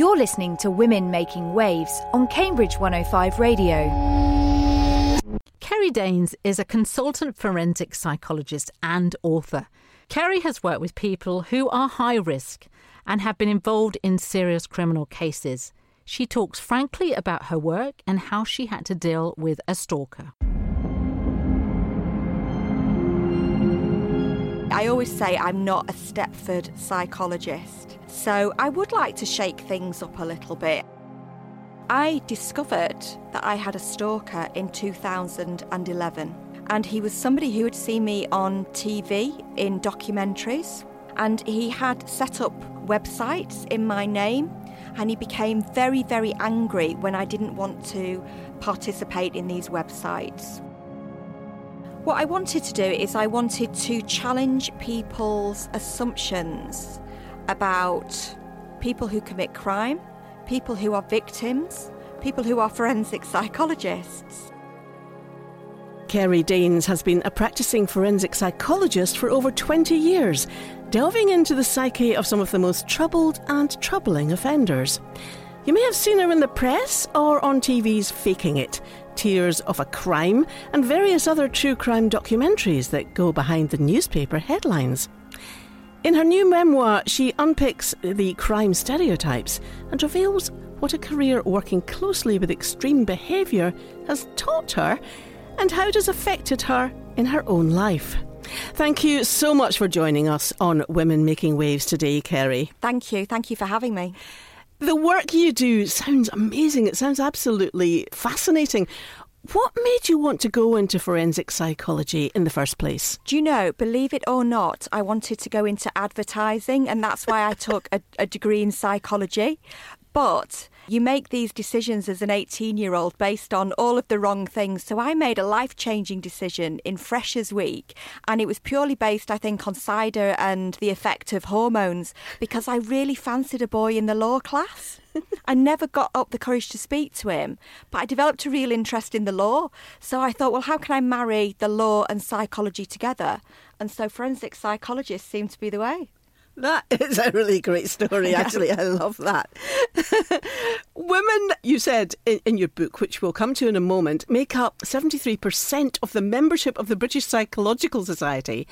You're listening to Women Making Waves on Cambridge 105 Radio. Kerry Daynes is a consultant forensic psychologist and author. Kerry has worked with people who are high risk and have been involved in serious criminal cases. She talks frankly about her work and how she had to deal with a stalker. I always say I'm not a Stepford psychologist, so I would like to shake things up a little bit. I discovered that I had a stalker in 2011, and he was somebody who had seen me on TV in documentaries, and he had set up websites in my name, and he became very, very angry when I didn't want to participate in these websites. What I wanted to do is I wanted to challenge people's assumptions about people who commit crime people who are victims, people who are forensic psychologists. Kerry Daynes has been a practicing forensic psychologist for over 20 years, delving into the psyche of some of the most troubled and troubling offenders. You may have seen her in the press or on TV's Faking It, Tears of a Crime, and various other true crime documentaries that go behind the newspaper headlines. In her new memoir, she unpicks the crime stereotypes and reveals what a career working closely with extreme behaviour has taught her and how it has affected her in her own life. Thank you so much for joining us on Women Making Waves today, Kerry. Thank you. Thank you for having me. The work you do sounds amazing. It sounds absolutely fascinating. What made you want to go into forensic psychology in the first place? Do you know, believe it or not, I wanted to go into advertising, and that's why I took a, a degree in psychology. But you make these decisions as an 18 year old based on all of the wrong things. So I made a life changing decision in Freshers Week, and it was purely based, I think, on cider and the effect of hormones because I really fancied a boy in the law class. I never got up the courage to speak to him, but I developed a real interest in the law. So I thought, well, how can I marry the law and psychology together? And so forensic psychologists seem to be the way. That is a really great story, actually. I love that. Women, you said in, in, your book, which we'll come to in a moment, make up 73% of the membership of the British Psychological Society.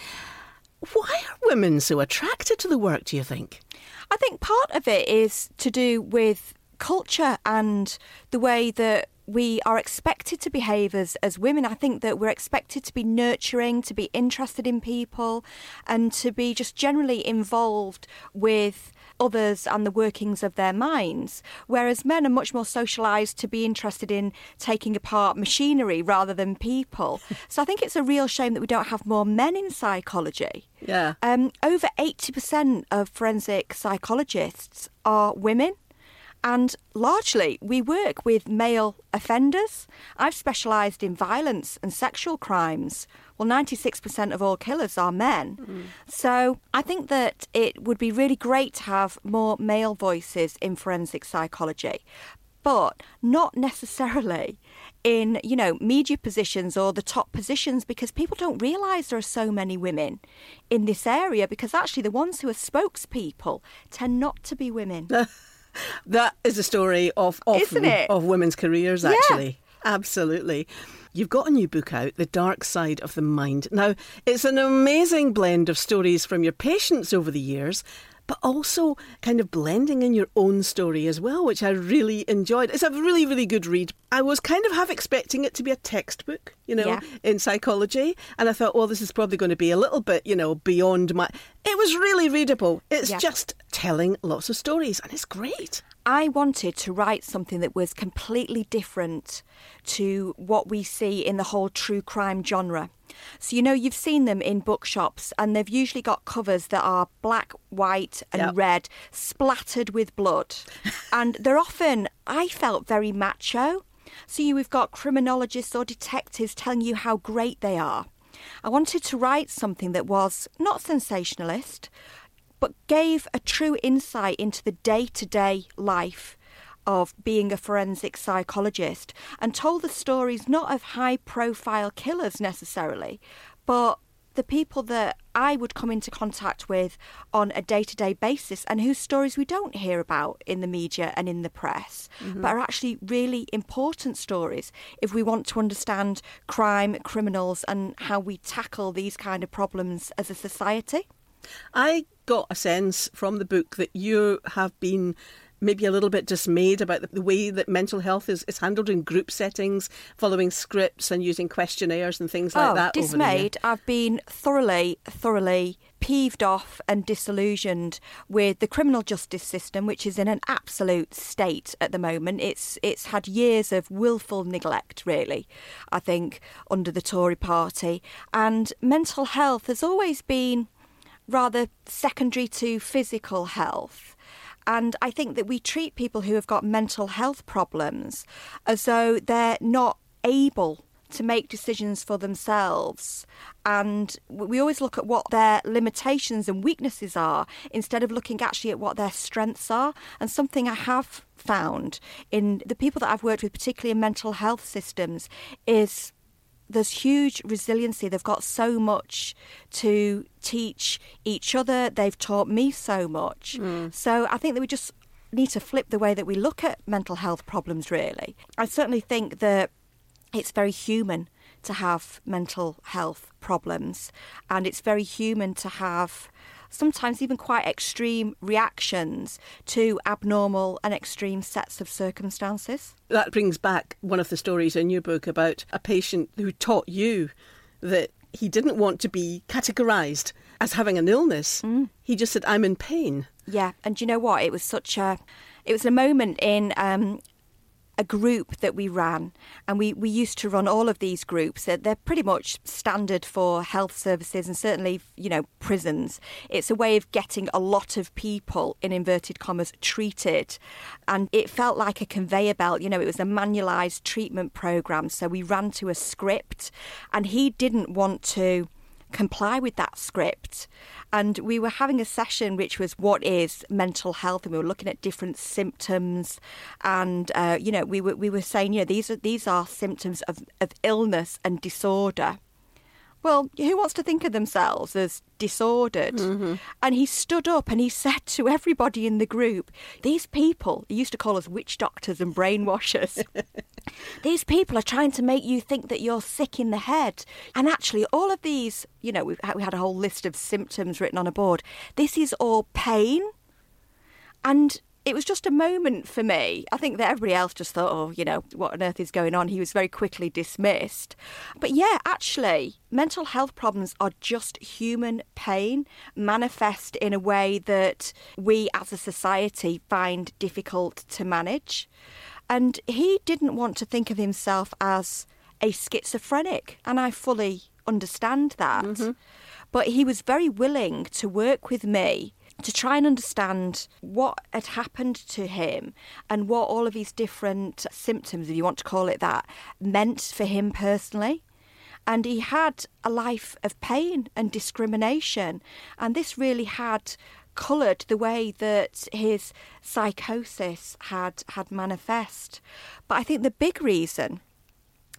Why are women so attracted to the work, do you think? I think part of it is to do with culture and the way that we are expected to behave as, as women. I think that we're expected to be nurturing, to be interested in people, and to be just generally involved with others and the workings of their minds. Whereas men are much more socialised to be interested in taking apart machinery rather than people. so I think it's a real shame that we don't have more men in psychology. Yeah. Um, over 80% of forensic psychologists are women. And largely, we work with male offenders. I've specialised in violence and sexual crimes. Well, 96% of all killers are men. Mm. So I think that it would be really great to have more male voices in forensic psychology, but not necessarily in, you know, media positions or the top positions because people don't realise there are so many women in this area because actually the ones who are spokespeople tend not to be women. that is a story of often of women's careers, actually. Yeah. Absolutely. You've got a new book out, The Dark Side of the Mind. Now, it's an amazing blend of stories from your patients over the years but also kind of blending in your own story as well, which I really enjoyed. It's a really, really good read. I was kind of half expecting it to be a textbook, you know, yeah. in psychology. And I thought, well, this is probably going to be a little bit, you know, beyond my. It was really readable. It's yeah. just telling lots of stories, and it's great. I wanted to write something that was completely different to what we see in the whole true crime genre. So, you know, you've seen them in bookshops, and they've usually got covers that are black, white, and yep. red, splattered with blood. and they're often, I felt, very macho. So, you, we've got criminologists or detectives telling you how great they are. I wanted to write something that was not sensationalist, but gave a true insight into the day to day life of being a forensic psychologist and told the stories not of high profile killers necessarily, but the people that I would come into contact with on a day to day basis and whose stories we don't hear about in the media and in the press, mm-hmm. but are actually really important stories if we want to understand crime, criminals, and how we tackle these kind of problems as a society. I got a sense from the book that you have been maybe a little bit dismayed about the, way that mental health is, is handled in group settings, following scripts and using questionnaires and things like oh, that. Dismayed. I've been thoroughly, thoroughly peeved off and disillusioned with the criminal justice system, which is in an absolute state at the moment. It's it's had years of willful neglect, really. I think under the Tory Party, and mental health has always been rather secondary to physical health. And I think that we treat people who have got mental health problems as though they're not able to make decisions for themselves. And we always look at what their limitations and weaknesses are instead of looking actually at what their strengths are. And something I have found in the people that I've worked with, particularly in mental health systems, is there's huge resiliency. They've got so much to teach each other. They've taught me so much. Mm. So I think that we just need to flip the way that we look at mental health problems, really. I certainly think that it's very human to have mental health problems, and it's very human to have sometimes even quite extreme reactions to abnormal and extreme sets of circumstances. That brings back one of the stories in your book about a patient who taught you that he didn't want to be categorised as having an illness. Mm. He just said, I'm in pain. Yeah, and you know what? It was such a. It was a moment in um, a group that we ran, and we, we used to run all of these groups. They're pretty much standard for health services and certainly, you know, prisons. It's a way of getting a lot of people, in inverted commas, treated. And it felt like a conveyor belt. You know, it was a manualised treatment programme. So we ran to a script, and he didn't want to comply with that script. And we were having a session which was what is mental health, and we were looking at different symptoms. And uh, you know, we were we were saying, you know, these are these are symptoms of, of illness and disorder. Well, who wants to think of themselves as disordered? Mm-hmm. And he stood up and he said to everybody in the group, These people, he used to call us witch doctors and brainwashers, these people are trying to make you think that you're sick in the head. And actually, all of these, you know, we've, we had a whole list of symptoms written on a board. This is all pain. And it was just a moment for me. I think that everybody else just thought, oh, you know, what on earth is going on? He was very quickly dismissed. But yeah, actually, mental health problems are just human pain manifest in a way that we as a society find difficult to manage. And he didn't want to think of himself as a schizophrenic, and I fully understand that. Mm-hmm. But he was very willing to work with me to try and understand what had happened to him and what all of these different symptoms, if you want to call it that, meant for him personally. And he had a life of pain and discrimination. And this really had coloured the way that his psychosis had had manifest. But I think the big reason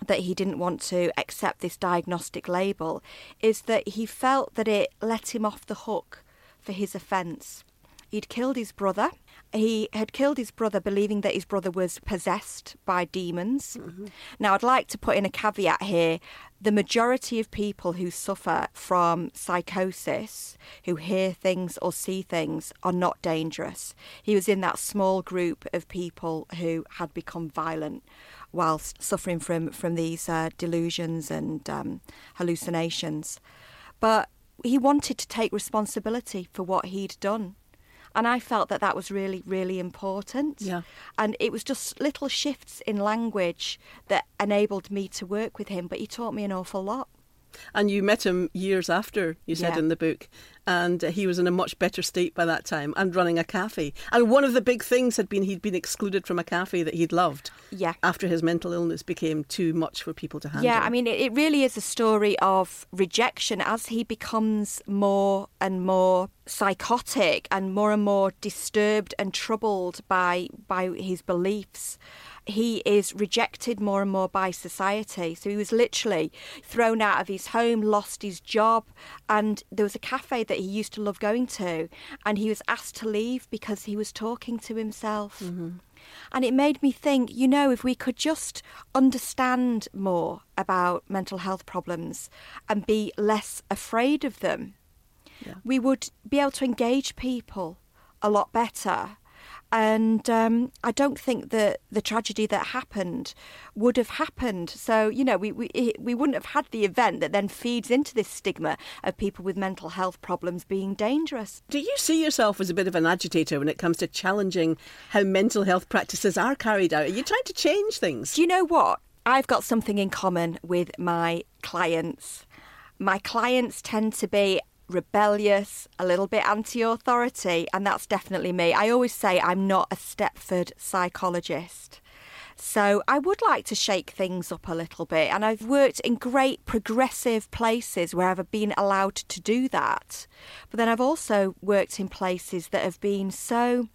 that he didn't want to accept this diagnostic label is that he felt that it let him off the hook for his offence. He'd killed his brother. He had killed his brother believing that his brother was possessed by demons. Mm-hmm. Now, I'd like to put in a caveat here. The majority of people who suffer from psychosis, who hear things or see things, are not dangerous. He was in that small group of people who had become violent whilst suffering from, from these uh, delusions and um, hallucinations. But he wanted to take responsibility for what he'd done. And I felt that that was really, really important. Yeah. And it was just little shifts in language that enabled me to work with him, but he taught me an awful lot. And you met him years after, you said yeah. in the book, and uh, he was in a much better state by that time and running a cafe. And one of the big things had been he'd been excluded from a cafe that he'd loved. Yeah. After his mental illness became too much for people to handle. Yeah, I mean, it, it really is a story of rejection as he becomes more and more psychotic and more and more disturbed and troubled by by his beliefs he is rejected more and more by society. So he was literally thrown out of his home, lost his job, and there was a cafe that he used to love going to, and he was asked to leave because he was talking to himself. Mm-hmm. And it made me think, you know, if we could just understand more about mental health problems and be less afraid of them, yeah. we would be able to engage people a lot better and um, I don't think that the tragedy that happened would have happened. So you know, we we we wouldn't have had the event that then feeds into this stigma of people with mental health problems being dangerous. Do you see yourself as a bit of an agitator when it comes to challenging how mental health practices are carried out? Are you trying to change things? Do you know what? I've got something in common with my clients. My clients tend to be rebellious, a little bit anti authority, and that's definitely me. I always say I'm not a Stepford psychologist. So I would like to shake things up a little bit. And I've worked in great progressive places where I've been allowed to do that. But then I've also worked in places that have been so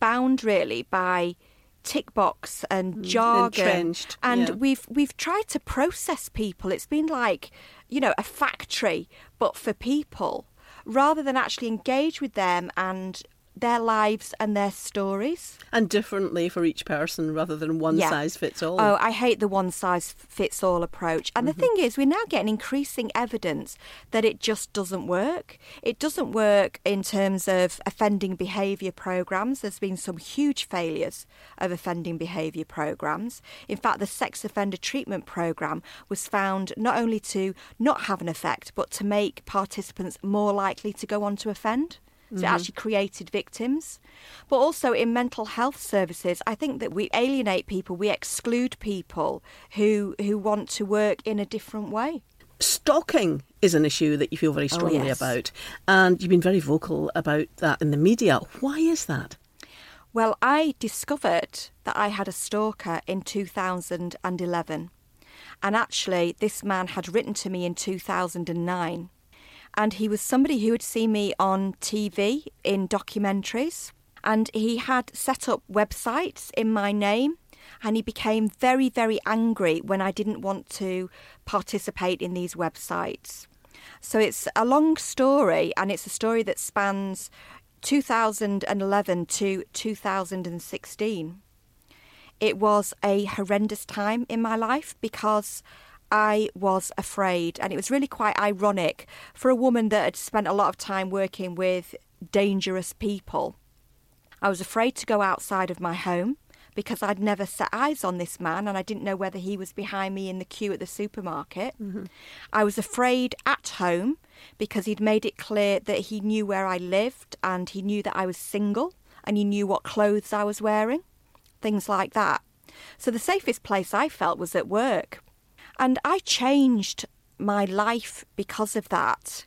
bound really by tick box and mm, jargon Entrenched, and yeah. we've we've tried to process people it's been like you know, a factory, but for people, rather than actually engage with them and their lives and their stories. And differently for each person rather than one yeah. size fits all. Oh, I hate the one size fits all approach. And mm-hmm. the thing is, we're now getting increasing evidence that it just doesn't work. It doesn't work in terms of offending behaviour programmes. There's been some huge failures of offending behaviour programmes. In fact, the sex offender treatment programme was found not only to not have an effect, but to make participants more likely to go on to offend. So mm-hmm. it actually created victims. But also in mental health services, I think that we alienate people, we exclude people who who want to work in a different way. Stalking is an issue that you feel very oh, strongly oh, yes. about, and you've been very vocal about that in the media. Why is that? Well, I discovered that I had a stalker in 2011. And actually, this man had written to me in 2009 and he was somebody who had seen me on TV in documentaries. And he had set up websites in my name. And he became very, very angry when I didn't want to participate in these websites. So it's a long story, and it's a story that spans 2011 to 2016. It was a horrendous time in my life because I was afraid. And it was really quite ironic for a woman that had spent a lot of time working with dangerous people. I was afraid to go outside of my home because I'd never set eyes on this man and I didn't know whether he was behind me in the queue at the supermarket. Mm-hmm. I was afraid at home because he'd made it clear that he knew where I lived and he knew that I was single and he knew what clothes I was wearing, things like that. So the safest place I felt was at work. And I changed my life because of that.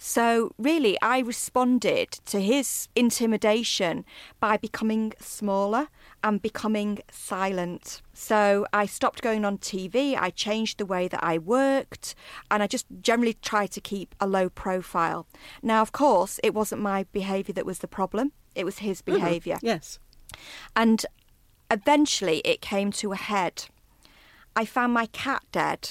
So, really, I responded to his intimidation by becoming smaller and becoming silent. So, I stopped going on TV, I changed the way that I worked, and I just generally tried to keep a low profile. Now, of course, it wasn't my behaviour that was the problem, it was his mm-hmm. behaviour. Mm-hmm. Yes. And eventually, it came to a head. I found my cat dead,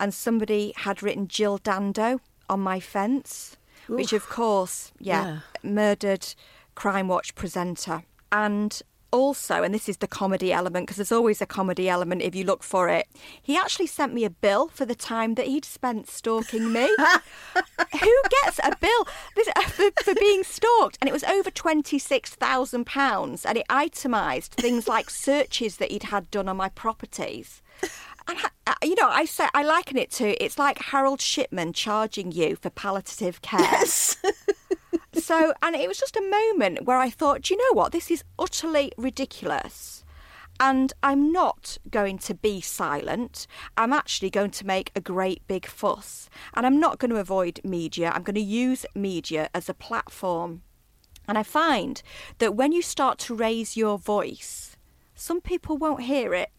and somebody had written Jill Dando on my fence, Oof. which, of course, yeah, yeah, murdered Crime Watch presenter. And also, and this is the comedy element, because there's always a comedy element if you look for it, he actually sent me a bill for the time that he'd spent stalking me. Who gets a bill for, for being stalked? And it was over £26,000, and it itemised things like searches that he'd had done on my properties. And uh, you know, I say I liken it to it's like Harold Shipman charging you for palliative care. Yes. So, and it was just a moment where I thought, you know what, this is utterly ridiculous. And I'm not going to be silent. I'm actually going to make a great big fuss. And I'm not going to avoid media. I'm going to use media as a platform. And I find that when you start to raise your voice, some people won't hear it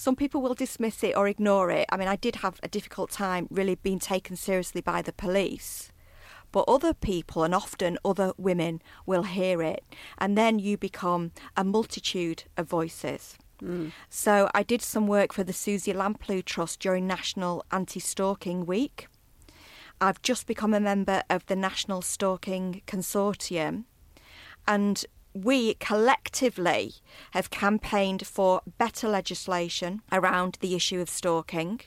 some people will dismiss it or ignore it. I mean, I did have a difficult time really being taken seriously by the police. But other people, and often other women, will hear it. And then you become a multitude of voices. Mm. So I did some work for the Suzy Lamplugh Trust during National Anti Stalking Week. I've just become a member of the National Stalking Consortium, and we collectively have campaigned for better legislation around the issue of stalking,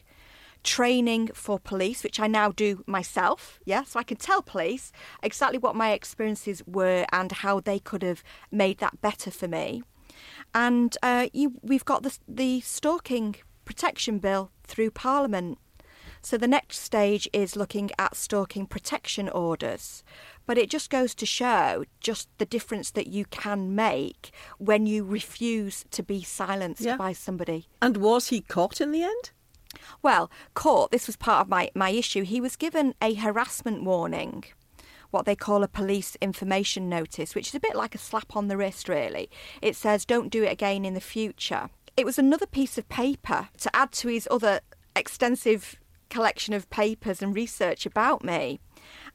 training for police, which I now do myself. Yeah, so I can tell police exactly what my experiences were and how they could have made that better for me. And uh, you, we've got the, the stalking protection bill through Parliament. So the next stage is looking at stalking protection orders. But it just goes to show just the difference that you can make when you refuse to be silenced Yeah. by somebody. And was he caught in the end? Well, court, this was part of my, my issue. He was given a harassment warning, what they call a police information notice, which is a bit like a slap on the wrist, really. It says, don't do it again in the future. It was another piece of paper to add to his other extensive collection of papers and research about me.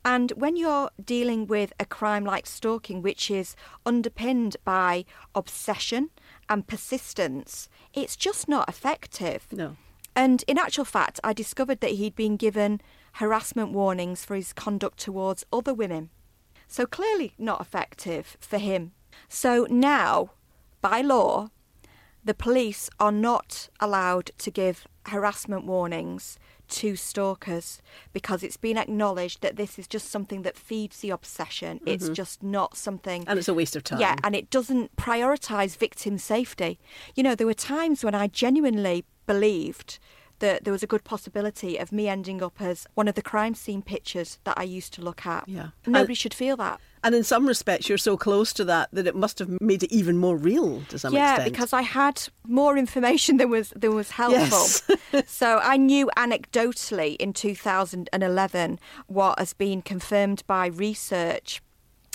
And when you're dealing with a crime like stalking, which is underpinned by obsession and persistence, it's just not effective. No. And in actual fact, I discovered that he'd been given harassment warnings for his conduct towards other women. So clearly not effective for him. So now, by law, the police are not allowed to give harassment warnings to stalkers because it's been acknowledged that this is just something that feeds the obsession. It's mm-hmm. just not something. And it's a waste of time. Yeah, and it doesn't prioritise victim safety. You know, there were times when I genuinely believed that there was a good possibility of me ending up as one of the crime scene pictures that I used to look at. Yeah. Nobody And- should feel that. And in some respects, you're so close to that that it must have made it even more real to some yeah, extent. because I had more information than was than was helpful. Yes. so I knew anecdotally in 2011 what has been confirmed by research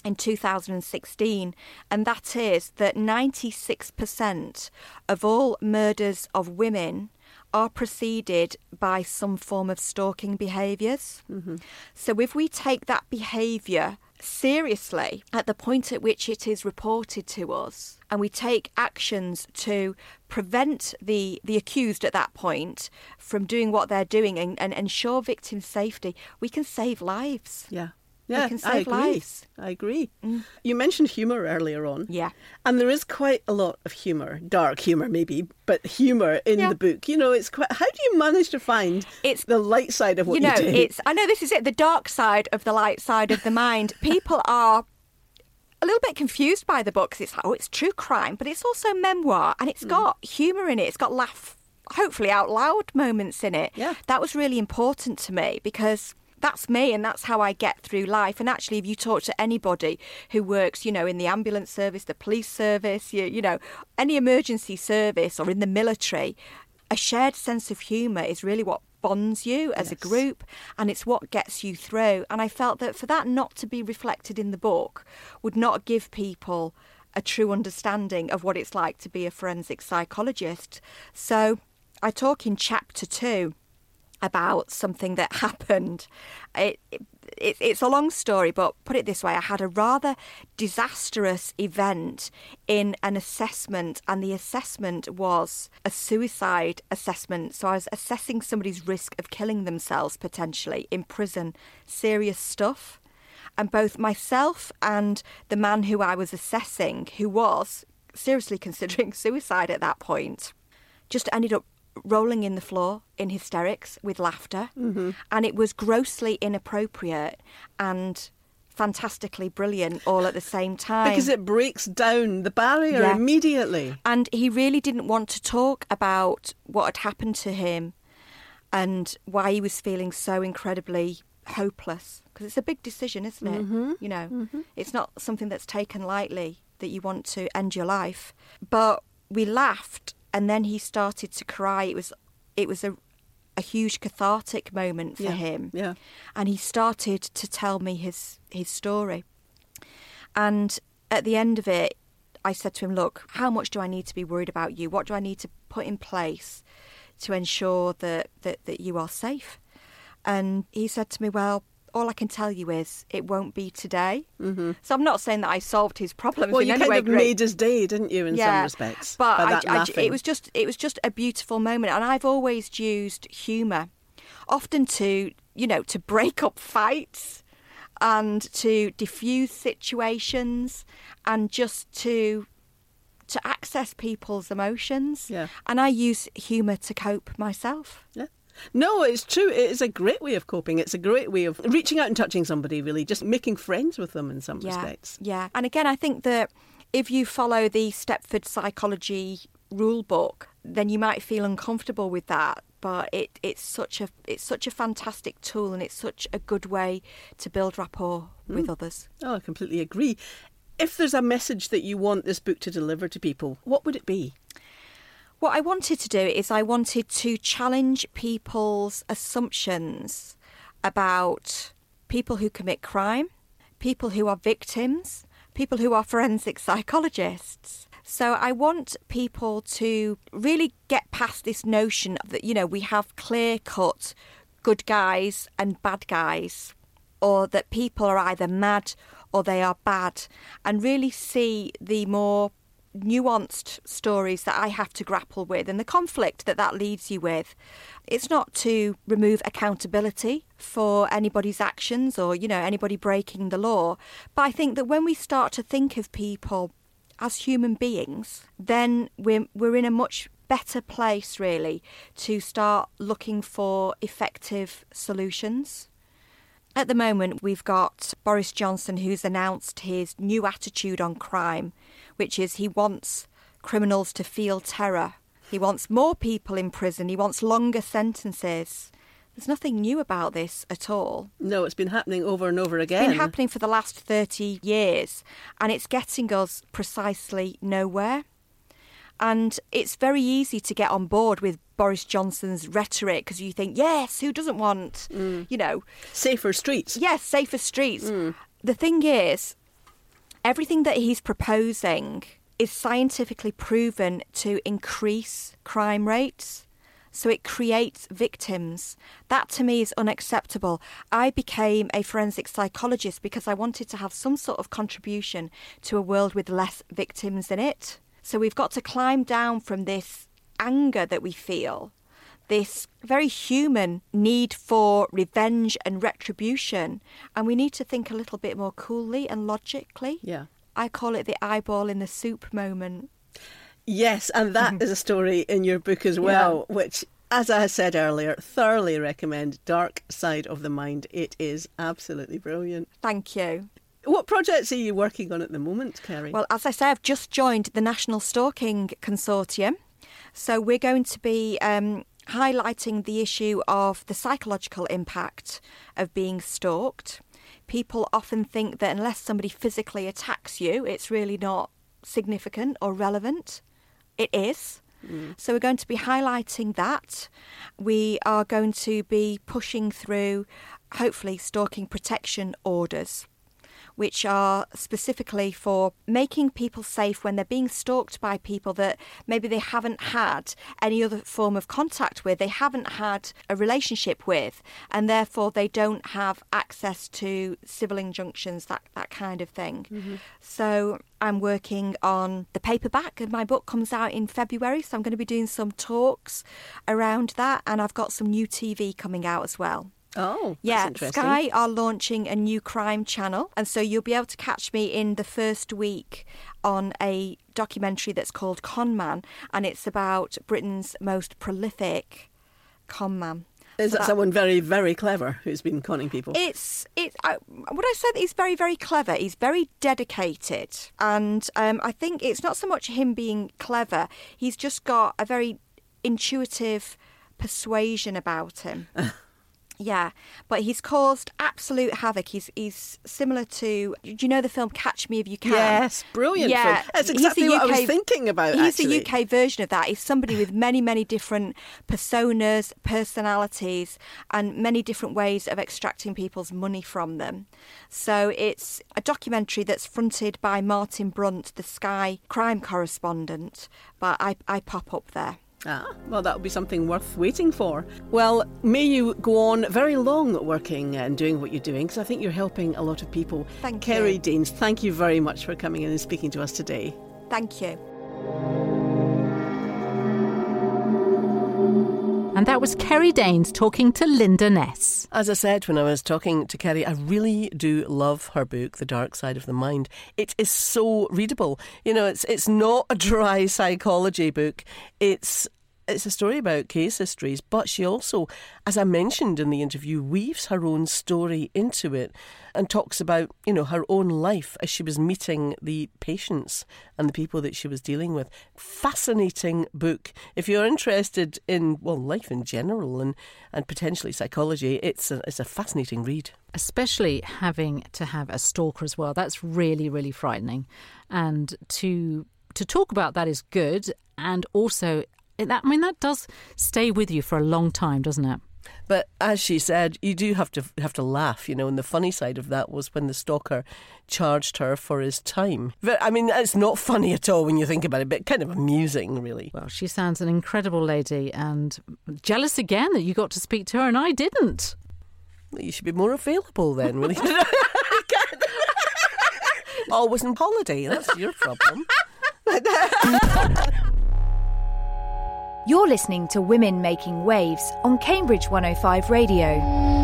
in 2016, and that is that 96% of all murders of women are preceded by some form of stalking behaviours. Mm-hmm. So if we take that behaviour seriously at the point at which it is reported to us and we take actions to prevent the, the accused at that point from doing what they're doing and, and ensure victim safety, we can save lives. yeah. Yeah, can I agree. lives. Mm. I agree. You mentioned humour earlier on. Yeah. And there is quite a lot of humour, dark humour maybe, but humour in Yeah. the book. You know, it's quite. How do you manage to find It's- the light side of what you you, know, do? it's I know this is it, the dark side of the light side of the mind. People are a little bit confused by the book 'cause it's like, oh, it's true crime, but it's also memoir and Mm. it's got humour in it. It's got laugh, hopefully out loud moments in it. Yeah. That was really important to me because that's me and that's how I get through life. And actually, if you talk to anybody who works, you know, in the ambulance service, the police service, you, you know, any emergency service or in the military, a shared sense of humour is really what bonds you as a group and it's what gets you through. And I felt that for that not to be reflected in the book would not give people a true understanding of what it's like to be a forensic psychologist. So I talk in chapter two about something that happened. It, it, it's a long story, but put it this way I had a rather disastrous event in an assessment, and the assessment was a suicide assessment. So I was assessing somebody's risk of killing themselves potentially in prison, serious stuff. And both myself and the man who I was assessing, who was seriously considering suicide at that point, just ended up rolling in the floor in hysterics with laughter. Mm-hmm. And it was grossly inappropriate and fantastically brilliant all at the same time. because it breaks down the barrier Yeah. immediately. And he really didn't want to talk about what had happened to him and why he was feeling so incredibly hopeless. Because it's a big decision, isn't it? You know, it's not something that's taken lightly that you want to end your life. But we laughed, and then he started to cry. It was, it was a, a huge cathartic moment for Yeah, him. yeah. And he started to tell me his his story. And at the end of it, I said to him, Look, how much do I need to be worried about you? What do I need to put in place to ensure that, that, that you are safe? And he said to me, Well, all I can tell you is it won't be today. Mm-hmm. So I'm not saying that I solved his problems. Well, in you any kind way, of great. made his day, didn't you, in some respects? But I- I- it was just it was just a beautiful moment, and I've always used humour, often to you know to break up fights, and to diffuse situations, and just to to access people's emotions. Yeah. And I use humour to cope myself. Yeah. No, it's true. It is a great way of coping. It's a great way of reaching out and touching somebody, really, just making friends with them in some yeah. respects. Yeah. And again, I think that if you follow the Stepford Psychology rule book, then you might feel uncomfortable with that. But it, it's such a it's such a fantastic tool and it's such a good way to build rapport hmm. with others. Oh, I completely agree. If there's a message that you want this book to deliver to people, what would it be? What I wanted to do is I wanted to challenge people's assumptions about people who commit crime, people who are victims, people who are forensic psychologists. So I want people to really get past this notion that, you know, we have clear cut good guys and bad guys, or that people are either mad or they are bad, and really see the more nuanced stories that I have to grapple with and the conflict that that leaves you with. It's not to remove accountability for anybody's actions or, you know, anybody breaking the law, but I think that when we start to think of people as human beings, then we're, we're in a much better place, really, to start looking for effective solutions. At the moment, we've got Boris Johnson who's announced his new attitude on crime, which is he wants criminals to feel terror. He wants more people in prison. He wants longer sentences. There's nothing new about this at all. No, it's been happening over and over It's again. been happening for the last 30 years, and it's getting us precisely nowhere. And it's very easy to get on board with Boris Johnson's rhetoric because you think, yes, who doesn't want, mm. you know, Safer streets. yes, safer streets. Mm. The thing is, everything that he's proposing is scientifically proven to increase crime rates. So it creates victims. That to me is unacceptable. I became a forensic psychologist because I wanted to have some sort of contribution to a world with less victims in it. So we've got to climb down from this anger that we feel this very human need for revenge and retribution. And we need to think a little bit more coolly and logically. Yeah. I call it the eyeball in the soup moment. Yes, and that is a story in your book as well, which, as I said earlier, thoroughly recommend Dark Side of the Mind. It is absolutely brilliant. Thank you. What projects are you working on at the moment, Kerry? Well, as I say, I've just joined the National Stalking Consortium. So we're going to be um, highlighting the issue of the psychological impact of being stalked. People often think that unless somebody physically attacks you, it's really not significant or relevant. It is. Mm. So we're going to be highlighting that. We are going to be pushing through, hopefully, stalking protection orders which are specifically for making people safe when they're being stalked by people that maybe they haven't had any other form of contact with, they haven't had a relationship with, and therefore they don't have access to civil injunctions, that, that kind of thing. Mm-hmm. So I'm working on the paperback, and my book comes out in February, so I'm going to be doing some talks around that, and I've got some new TV coming out as well. Oh, Yeah. Sky are launching a new crime channel, and so you'll be able to catch me in the first week on a documentary that's called Conman, and it's about Britain's most prolific conman. Is So that someone very, very clever who's been conning people? It's it. I, would I say that he's very very clever? He's very dedicated, and um, I think it's not so much him being clever. He's just got a very intuitive persuasion about him. Yeah, but he's caused absolute havoc. He's he's similar to. Do you know the film Catch Me If You Can? Yes, brilliant Yeah, film. That's exactly what I was thinking about, He's actually. the UK version of that. He's somebody with many many different personas, personalities, and many different ways of extracting people's money from them. So it's a documentary that's fronted by Martin Brunt, the Sky crime correspondent. But I I pop up there. Ah, well, that'll be something worth waiting for. Well, may you go on very long working and doing what you're doing, because I think you're helping a lot of people. Thank Kerry you. Deans, thank you very much for coming in and speaking to us today. Thank you. And that was Kerry Daynes talking to Linda Ness. As I said when I was talking to Kerry, I really do love her book, The Dark Side of the Mind. It is so readable. You know, it's it's not a dry psychology book. It's it's a story about case histories, but she also, as I mentioned in the interview, weaves her own story into it and talks about, you know, her own life as she was meeting the patients and the people that she was dealing with. Fascinating book. If you're interested in, well, life in general and, and potentially psychology, it's a, it's a fascinating read. Especially having to have a stalker as well. That's really, really frightening. And to to talk about that is good. And also, that, I mean, that does stay with you for a long time, doesn't it? But as she said, you do have to have to laugh, you know. And the funny side of that was when the stalker charged her for his time. But, I mean, it's not funny at all when you think about it, but kind of amusing, really. Well, she sounds an incredible lady, and jealous again that you got to speak to her and I didn't. You should be more available then, really. Always oh, on holiday. That's your problem. You're listening to Women Making Waves on Cambridge 105 Radio.